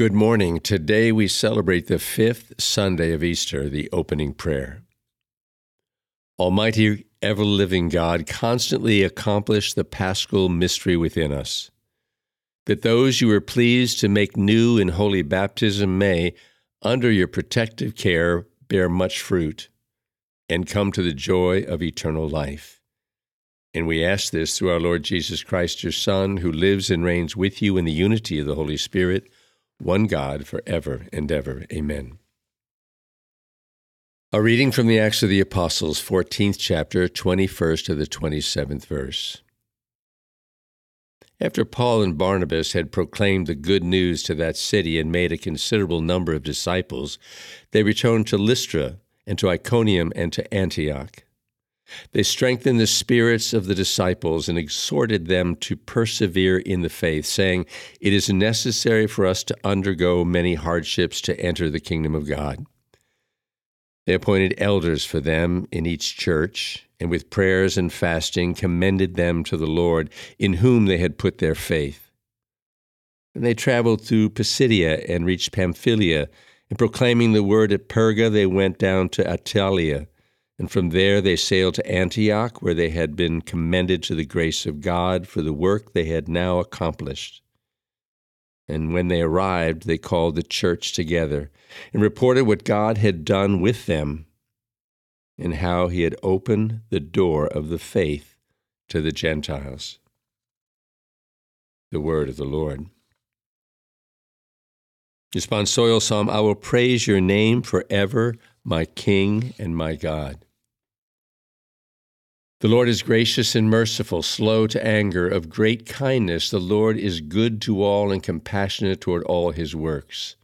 Good morning. Today we celebrate the fifth Sunday of Easter, the opening prayer. Almighty, ever living God, constantly accomplish the paschal mystery within us, that those you are pleased to make new in holy baptism may, under your protective care, bear much fruit and come to the joy of eternal life. And we ask this through our Lord Jesus Christ, your Son, who lives and reigns with you in the unity of the Holy Spirit one God, for ever and ever. Amen. A reading from the Acts of the Apostles, 14th chapter, 21st to the 27th verse. After Paul and Barnabas had proclaimed the good news to that city and made a considerable number of disciples, they returned to Lystra and to Iconium and to Antioch. They strengthened the spirits of the disciples and exhorted them to persevere in the faith, saying, It is necessary for us to undergo many hardships to enter the kingdom of God. They appointed elders for them in each church, and with prayers and fasting commended them to the Lord, in whom they had put their faith. And they traveled through Pisidia and reached Pamphylia, and proclaiming the word at Perga, they went down to Attalia and from there they sailed to Antioch, where they had been commended to the grace of God for the work they had now accomplished. And when they arrived, they called the church together and reported what God had done with them and how he had opened the door of the faith to the Gentiles. The word of the Lord. Responsorial Psalm I will praise your name forever, my King and my God. The Lord is gracious and merciful, slow to anger, of great kindness. The Lord is good to all and compassionate toward all his works.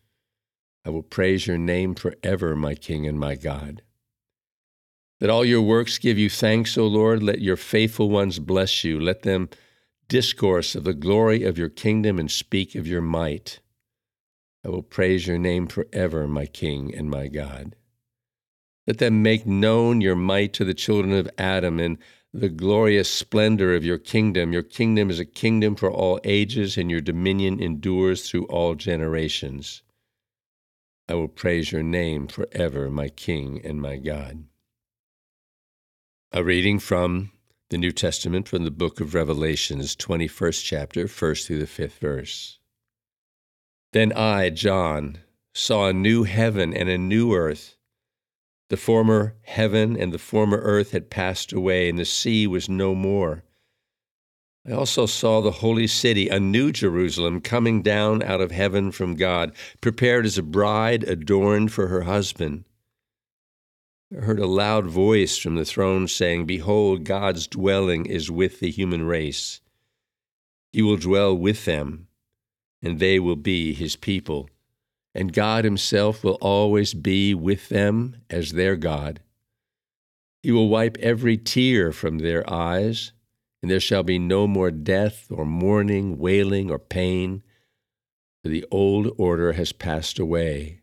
I will praise your name forever, my King and my God. Let all your works give you thanks, O Lord. Let your faithful ones bless you. Let them discourse of the glory of your kingdom and speak of your might. I will praise your name forever, my King and my God. Let them make known your might to the children of Adam and the glorious splendor of your kingdom. Your kingdom is a kingdom for all ages, and your dominion endures through all generations. I will praise your name forever, my King and my God. A reading from the New Testament from the book of Revelations, 21st chapter, 1st through the 5th verse. Then I, John, saw a new heaven and a new earth the former heaven and the former earth had passed away, and the sea was no more. I also saw the holy city, a new Jerusalem, coming down out of heaven from God, prepared as a bride adorned for her husband. I heard a loud voice from the throne saying, Behold, God's dwelling is with the human race. He will dwell with them, and they will be his people and God Himself will always be with them as their God. He will wipe every tear from their eyes, and there shall be no more death, or mourning, wailing, or pain, for the old order has passed away.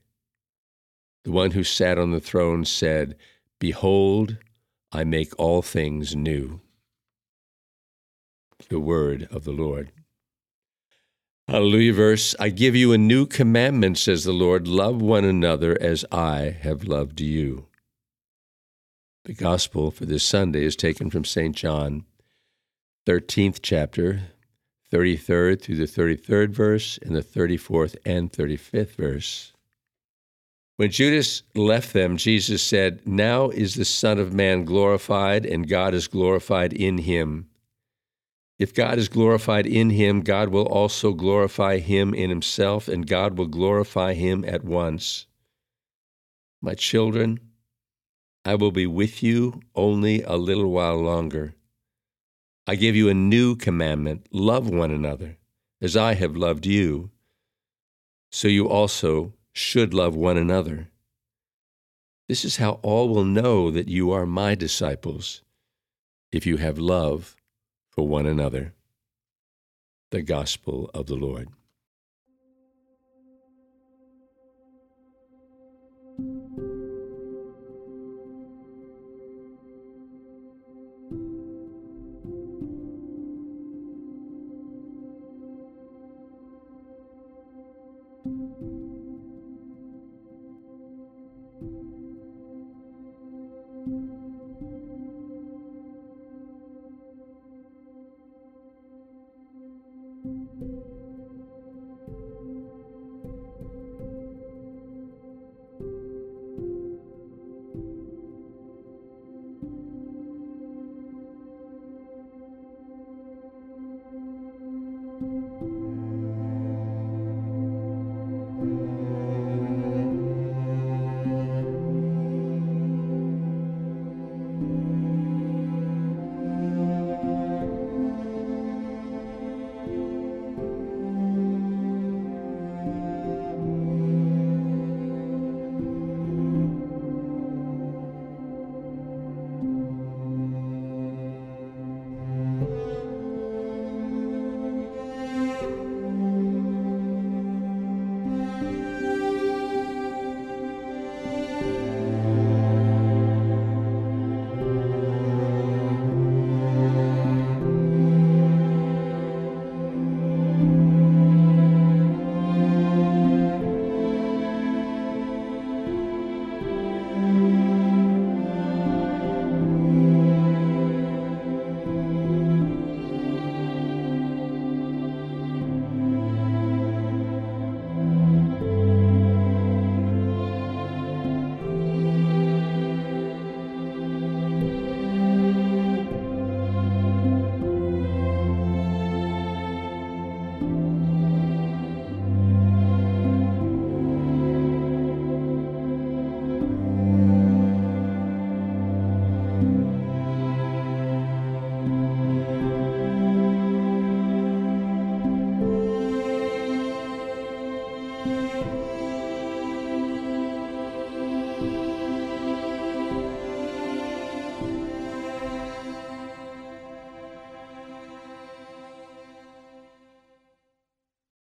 The one who sat on the throne said, Behold, I make all things new. The word of the Lord. Hallelujah. Verse I give you a new commandment, says the Lord love one another as I have loved you. The gospel for this Sunday is taken from St. John, 13th chapter, 33rd through the 33rd verse, and the 34th and 35th verse. When Judas left them, Jesus said, Now is the Son of Man glorified, and God is glorified in him. If God is glorified in him, God will also glorify him in himself, and God will glorify him at once. My children, I will be with you only a little while longer. I give you a new commandment love one another, as I have loved you. So you also should love one another. This is how all will know that you are my disciples, if you have love for one another. The Gospel of the Lord. thank you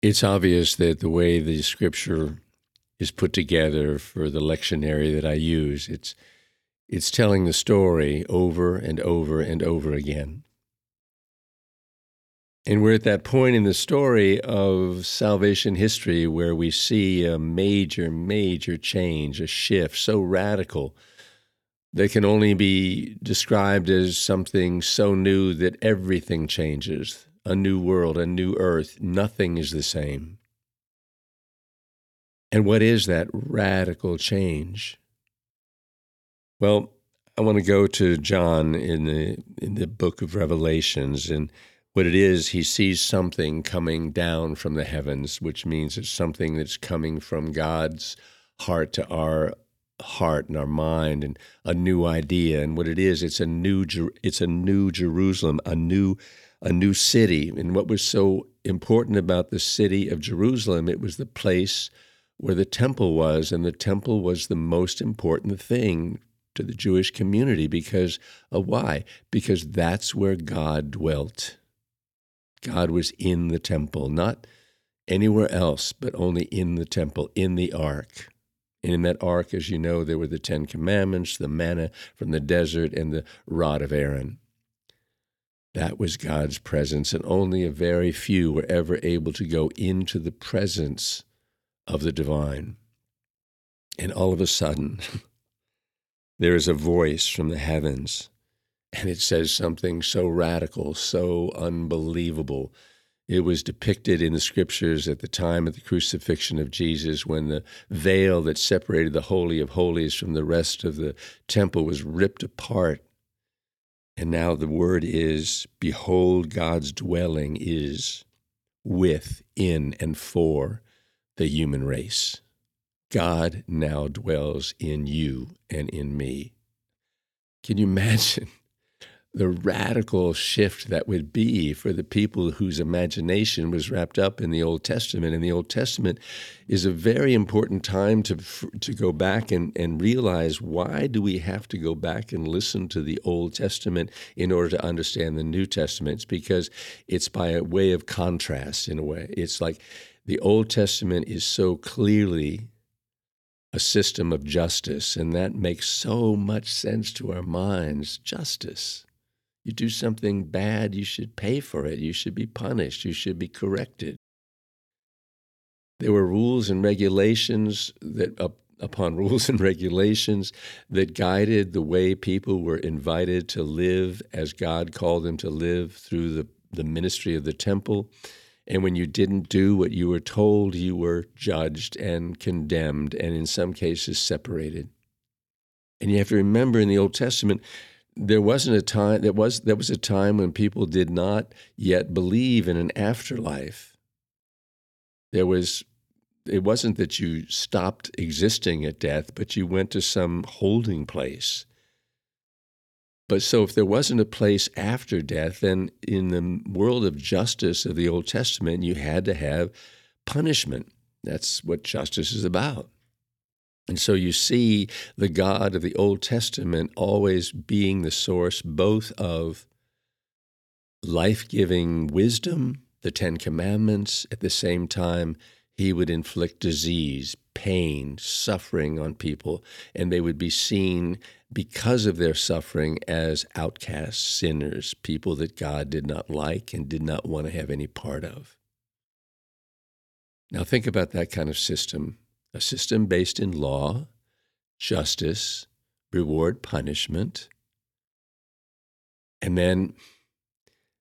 It's obvious that the way the scripture is put together for the lectionary that I use, it's it's telling the story over and over and over again. And we're at that point in the story of salvation history where we see a major, major change, a shift so radical that can only be described as something so new that everything changes a new world, a new earth. Nothing is the same. And what is that radical change? Well, I want to go to John in the in the book of Revelations and what it is he sees something coming down from the heavens which means it's something that's coming from God's heart to our heart and our mind and a new idea and what it is it's a new it's a new Jerusalem a new a new city. And what was so important about the city of Jerusalem, it was the place where the temple was, and the temple was the most important thing to the Jewish community because of why? Because that's where God dwelt. God was in the temple, not anywhere else, but only in the temple, in the ark. And in that ark, as you know, there were the Ten Commandments, the manna from the desert, and the rod of Aaron. That was God's presence, and only a very few were ever able to go into the presence of the divine. And all of a sudden, there is a voice from the heavens, and it says something so radical, so unbelievable. It was depicted in the scriptures at the time of the crucifixion of Jesus when the veil that separated the Holy of Holies from the rest of the temple was ripped apart and now the word is Behold, God's dwelling is with, in, and for the human race. God now dwells in you and in me. Can you imagine the radical shift that would be for the people whose imagination was wrapped up in the Old Testament. And the Old Testament is a very important time to, to go back and, and realize why do we have to go back and listen to the Old Testament in order to understand the New Testament? It's because it's by a way of contrast, in a way. It's like the Old Testament is so clearly a system of justice, and that makes so much sense to our minds. Justice you do something bad, you should pay for it. You should be punished. You should be corrected. There were rules and regulations that, up, upon rules and regulations that guided the way people were invited to live as God called them to live through the, the ministry of the temple. And when you didn't do what you were told, you were judged and condemned, and in some cases separated. And you have to remember in the Old Testament, there wasn't a time there was there was a time when people did not yet believe in an afterlife. There was it wasn't that you stopped existing at death, but you went to some holding place. But so if there wasn't a place after death, then in the world of justice of the Old Testament, you had to have punishment. That's what justice is about. And so you see the God of the Old Testament always being the source both of life giving wisdom, the Ten Commandments, at the same time, he would inflict disease, pain, suffering on people, and they would be seen because of their suffering as outcasts, sinners, people that God did not like and did not want to have any part of. Now, think about that kind of system a system based in law, justice, reward, punishment. And then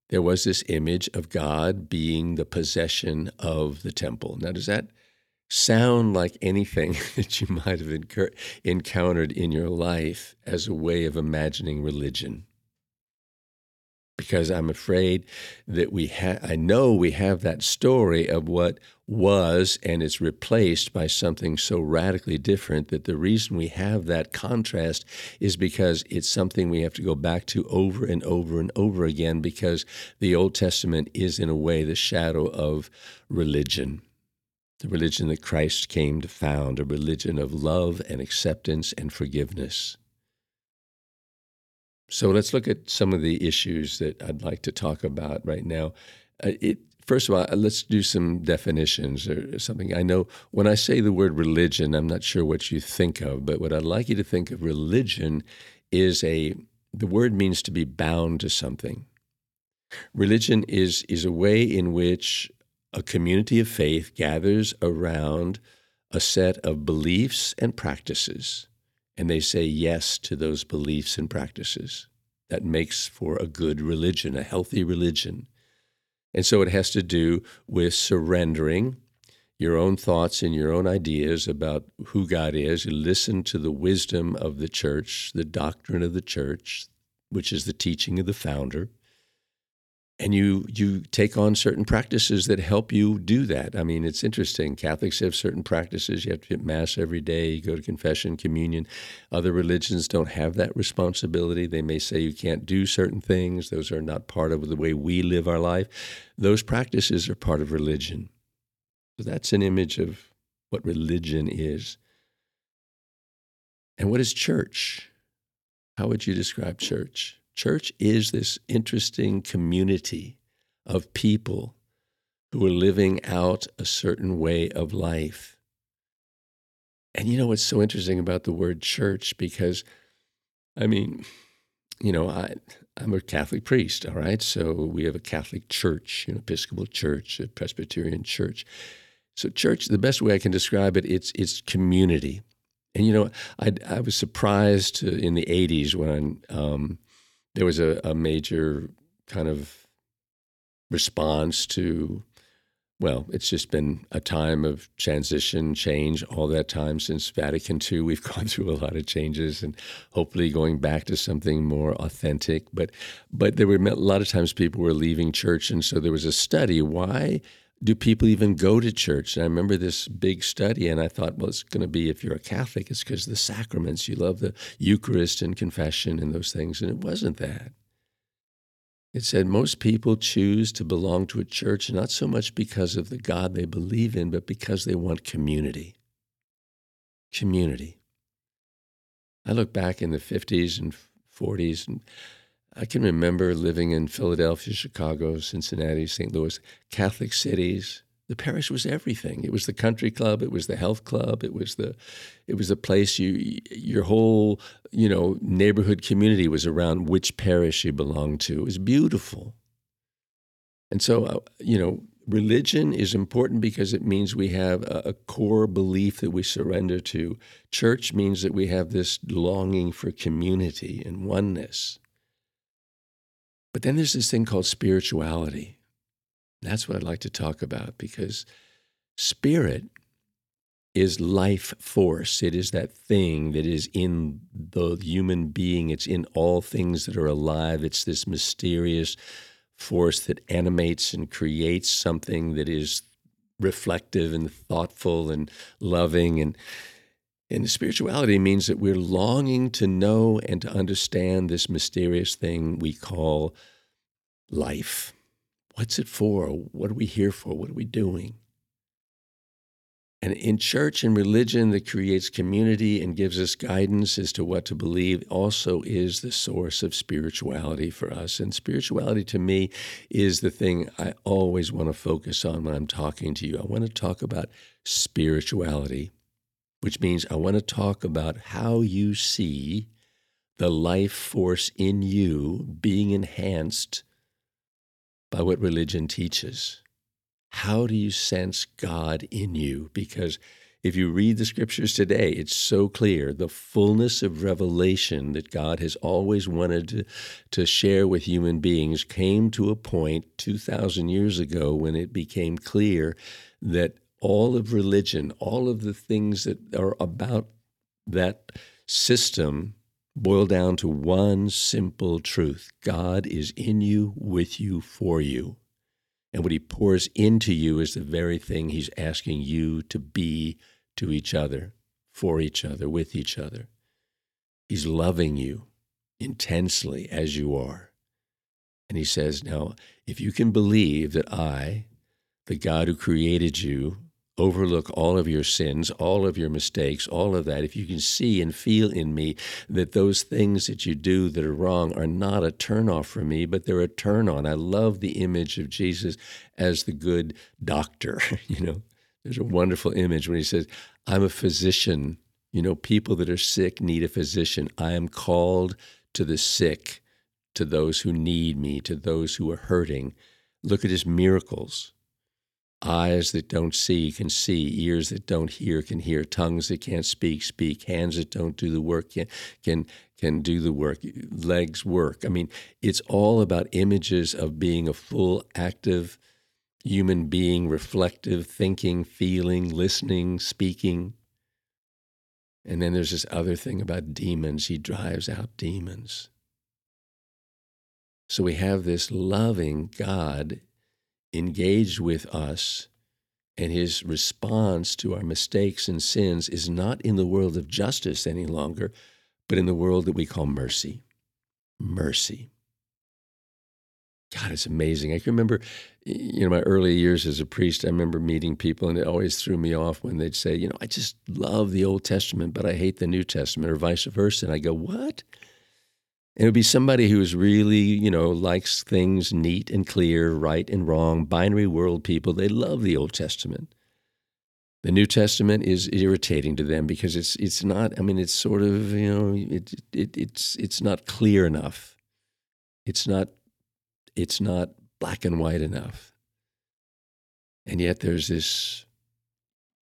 there was this image of God being the possession of the temple. Now, does that sound like anything that you might have incur- encountered in your life as a way of imagining religion? because I'm afraid that we have, I know we have that story of what was and it's replaced by something so radically different that the reason we have that contrast is because it's something we have to go back to over and over and over again because the Old Testament is, in a way, the shadow of religion. The religion that Christ came to found, a religion of love and acceptance and forgiveness. So let's look at some of the issues that I'd like to talk about right now. Uh, it, first of all, let's do some definitions or something. I know when I say the word religion, I'm not sure what you think of, but what I'd like you to think of religion is a the word means to be bound to something. Religion is is a way in which a community of faith gathers around a set of beliefs and practices, and they say yes to those beliefs and practices. That makes for a good religion, a healthy religion. And so it has to do with surrendering your own thoughts and your own ideas about who God is. You listen to the wisdom of the church, the doctrine of the church, which is the teaching of the founder and you you take on certain practices that help you do that. I mean, it's interesting. Catholics have certain practices. You have to get mass every day. You go to confession, communion. Other religions don't have that responsibility. They may say you can't do certain things. Those are not part of the way we live our life. Those practices are part of religion. So that's an image of what religion is. And what is church? How would you describe church? Church is this interesting community of people who are living out a certain way of life. And you know what's so interesting about the word church? Because, I mean, you know, I, I'm a Catholic priest, all right? So we have a Catholic church, an Episcopal church, a Presbyterian church. So church, the best way I can describe it, it's it's community. And you know, I I was surprised in the '80s when um, there was a, a major kind of response to well, it's just been a time of transition, change, all that time since Vatican II. We've gone through a lot of changes and hopefully going back to something more authentic. But but there were a lot of times people were leaving church, and so there was a study. Why do people even go to church? And I remember this big study, and I thought, well, it's going to be if you're a Catholic, it's because the sacraments. You love the Eucharist and confession and those things. And it wasn't that. It said most people choose to belong to a church not so much because of the God they believe in, but because they want community. Community. I look back in the 50s and 40s, and I can remember living in Philadelphia, Chicago, Cincinnati, St. Louis, Catholic cities. The parish was everything. It was the country club. It was the health club. It was the, it was the place you, your whole, you know, neighborhood community was around which parish you belonged to. It was beautiful. And so, uh, you know, religion is important because it means we have a, a, core belief that we surrender to. Church means that we have this longing for community and oneness. But then there's this thing called spirituality. That's what I'd like to talk about because spirit is life force. It is that thing that is in the human being, it's in all things that are alive. It's this mysterious force that animates and creates something that is reflective and thoughtful and loving and and spirituality means that we're longing to know and to understand this mysterious thing we call life. What's it for? What are we here for? What are we doing? And in church and religion that creates community and gives us guidance as to what to believe also is the source of spirituality for us. And spirituality to me is the thing I always want to focus on when I'm talking to you. I want to talk about spirituality which means I want to talk about how you see the life force in you being enhanced by what religion teaches. How do you sense God in you? Because if you read the scriptures today, it's so clear the fullness of revelation that God has always wanted to, to share with human beings came to a point 2,000 years ago when it became clear that all of religion, all of the things that are about that system boil down to one simple truth God is in you, with you, for you. And what he pours into you is the very thing he's asking you to be to each other, for each other, with each other. He's loving you intensely as you are. And he says, Now, if you can believe that I, the God who created you, overlook all of your sins, all of your mistakes, all of that, if you can see and feel in me that those things that you do that are wrong are not a turnoff for me, but they're a turn on. I love the image of Jesus as the good doctor. you know, there's a wonderful image when he says, I'm a physician. You know, people that are sick need a physician. I am called to the sick, to those who need me, to those who are hurting. Look at his miracles eyes that don't see can see, ears that don't hear can hear, tongues that can't speak speak, hands that don't do the work can can can do the work, legs work. I mean, it's all about images of being a full active human being, reflective, thinking, feeling, listening, speaking. And then there's this other thing about demons. He drives out demons. So we have this loving God engaged with us, and his response to our mistakes and sins is not in the world of justice any longer, but in the world that we call mercy. Mercy. God, it's amazing. I can remember, you know, my early years as a priest, I remember meeting people, and it always threw me off when they'd say, you know, I just love the Old Testament, but I hate the New Testament, or vice versa. And I go, what? It would be somebody who's really, you know, likes things neat and clear, right and wrong, binary world people. They love the Old Testament. The New Testament is irritating to them because it's it's not. I mean, it's sort of you know, it, it it's it's not clear enough. It's not it's not black and white enough. And yet there's this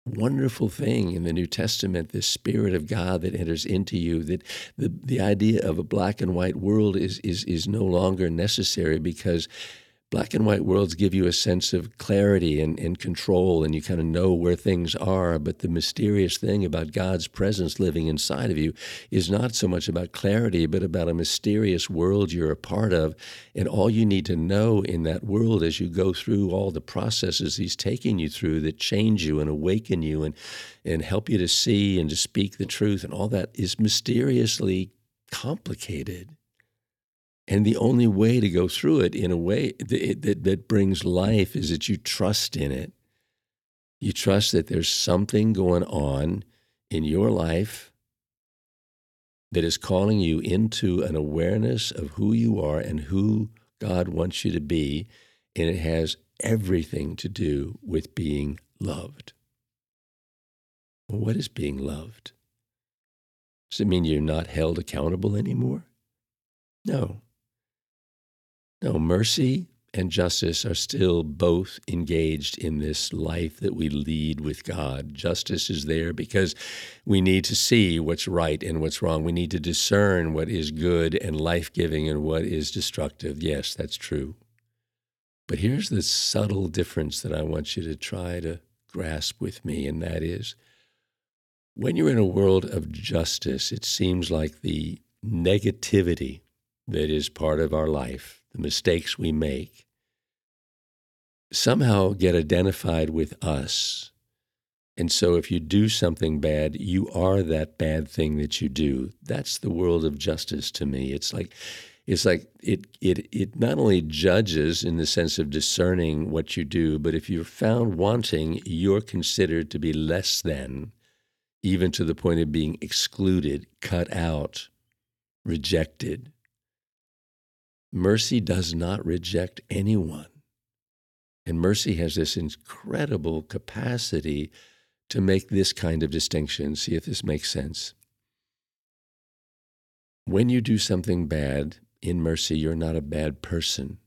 wonderful thing in the New Testament, this Spirit of God that enters into you, that the, the idea of a black and white world is, is, is no longer necessary because black and white worlds give you a sense of clarity and, and control, and you kind of know where things are. But the mysterious thing about God's presence living inside of you is not so much about clarity, but about a mysterious world you're a part of. And all you need to know in that world as you go through all the processes He's taking you through that change you and awaken you and, and help you to see and to speak the truth and all that is mysteriously complicated. And the only way to go through it in a way that, that, that, brings life is that you trust in it. You trust that there's something going on in your life that is calling you into an awareness of who you are and who God wants you to be. And it has everything to do with being loved. what is being loved? Does it mean you're not held accountable anymore? No. No, mercy and justice are still both engaged in this life that we lead with God. Justice is there because we need to see what's right and what's wrong. We need to discern what is good and life giving and what is destructive. Yes, that's true. But here's the subtle difference that I want you to try to grasp with me, and that is when you're in a world of justice, it seems like the negativity that is part of our life the mistakes we make, somehow get identified with us. And so if you do something bad, you are that bad thing that you do. That's the world of justice to me. It's like it's like it it it not only judges in the sense of discerning what you do, but if you're found wanting, you're considered to be less than, even to the point of being excluded, cut out, rejected. Mercy does not reject anyone. And mercy has this incredible capacity to make this kind of distinction. See if this makes sense. When you do something bad in mercy, you're not a bad person.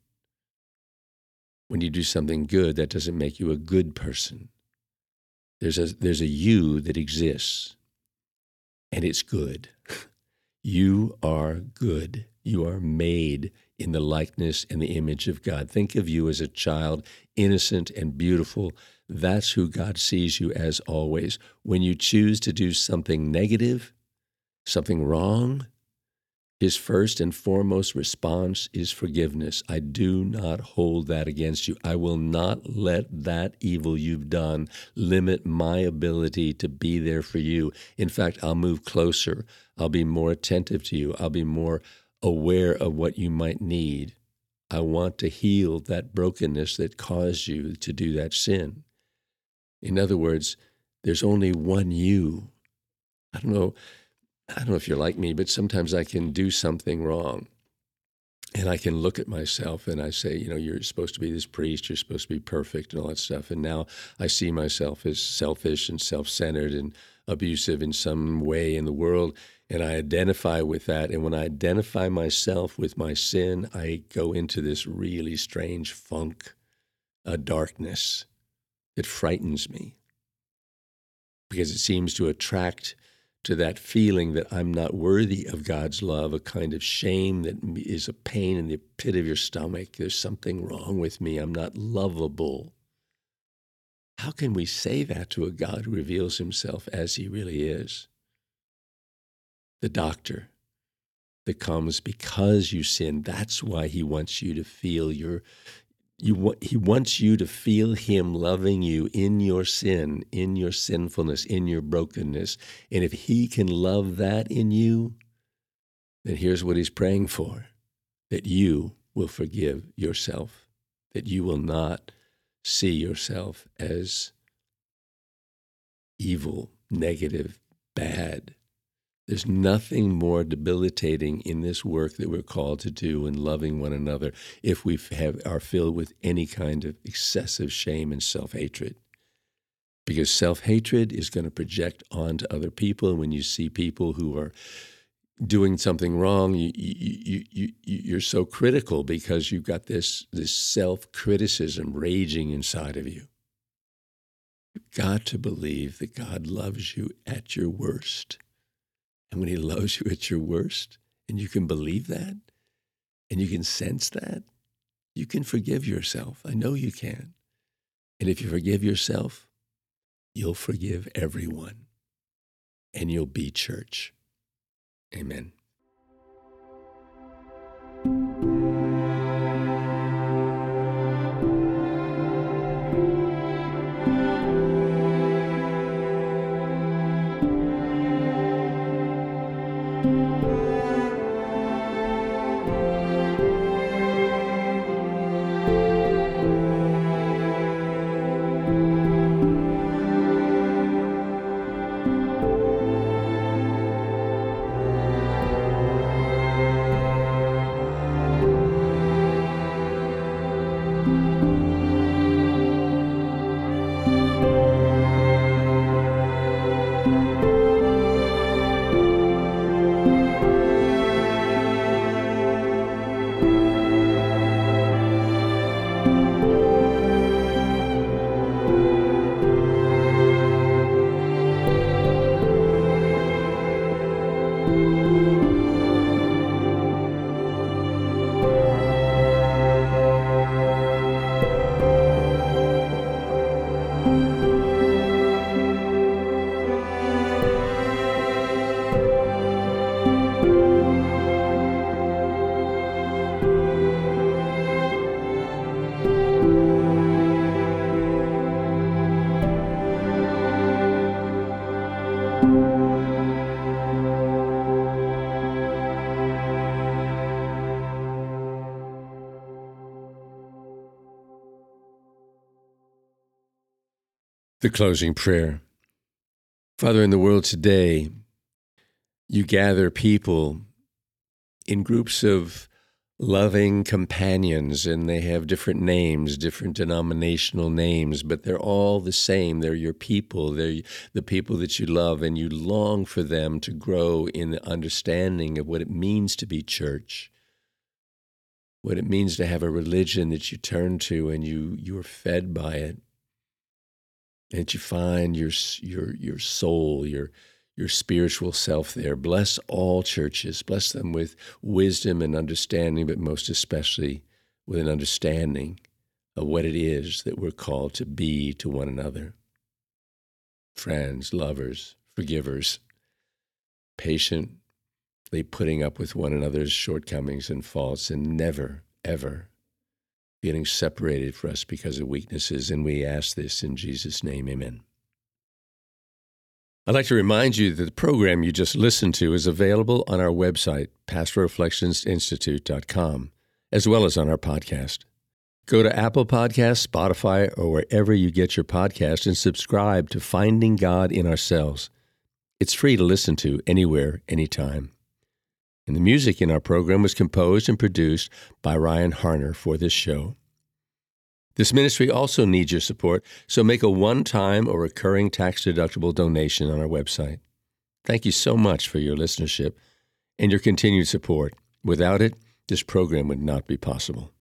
When you do something good, that doesn't make you a good person. There's a, there's a you that exists, and it's good. you are good. You are made in the likeness and the image of God. Think of you as a child, innocent and beautiful. That's who God sees you as always. When you choose to do something negative, something wrong, his first and foremost response is forgiveness. I do not hold that against you. I will not let that evil you've done limit my ability to be there for you. In fact, I'll move closer. I'll be more attentive to you. I'll be more aware of what you might need. I want to heal that brokenness that caused you to do that sin. In other words, there's only one you. I don't know. I don't know if you're like me, but sometimes I can do something wrong. And I can look at myself and I say, you know, you're supposed to be this priest, you're supposed to be perfect and all that stuff. And now I see myself as selfish and self centered and abusive in some way in the world. And I identify with that. And when I identify myself with my sin, I go into this really strange funk, a darkness that frightens me because it seems to attract to that feeling that I'm not worthy of God's love, a kind of shame that is a pain in the pit of your stomach. There's something wrong with me. I'm not lovable. How can we say that to a God who reveals himself as he really is? The doctor that comes because you sin, that's why he wants you to feel your you, he wants you to feel him loving you in your sin, in your sinfulness, in your brokenness. And if he can love that in you, then here's what he's praying for that you will forgive yourself, that you will not see yourself as evil, negative, bad, there's nothing more debilitating in this work that we're called to do in loving one another if we have, are filled with any kind of excessive shame and self hatred. Because self hatred is going to project onto other people. And when you see people who are doing something wrong, you, you, you, you, you're so critical because you've got this, this self criticism raging inside of you. You've got to believe that God loves you at your worst and when He loves you at your worst, and you can believe that, and you can sense that, you can forgive yourself. I know you can. And if you forgive yourself, you'll forgive everyone, and you'll be church. Amen. The closing prayer. Father, in the world today, you gather people in groups of loving companions, and they have different names, different denominational names, but they're all the same. They're your people. They're the people that you love, and you long for them to grow in the understanding of what it means to be church, what it means to have a religion that you turn to and you, you are fed by it and you find your your your soul, your your spiritual self there. Bless all churches. Bless them with wisdom and understanding, but most especially with an understanding of what it is that we're called to be to one another. Friends, lovers, forgivers, patiently putting up with one another's shortcomings and faults, and never, ever getting separated for us because of weaknesses. And we ask this in Jesus' name. Amen. I'd like to remind you that the program you just listened to is available on our website, pastorreflectionsinstitute.com, as well as on our podcast. Go to Apple Podcasts, Spotify, or wherever you get your podcast and subscribe to Finding God in Ourselves. It's free to listen to anywhere, anytime. And the music in our program was composed and produced by Ryan Harner for this show. This ministry also needs your support, so make a one time or recurring tax deductible donation on our website. Thank you so much for your listenership and your continued support. Without it, this program would not be possible.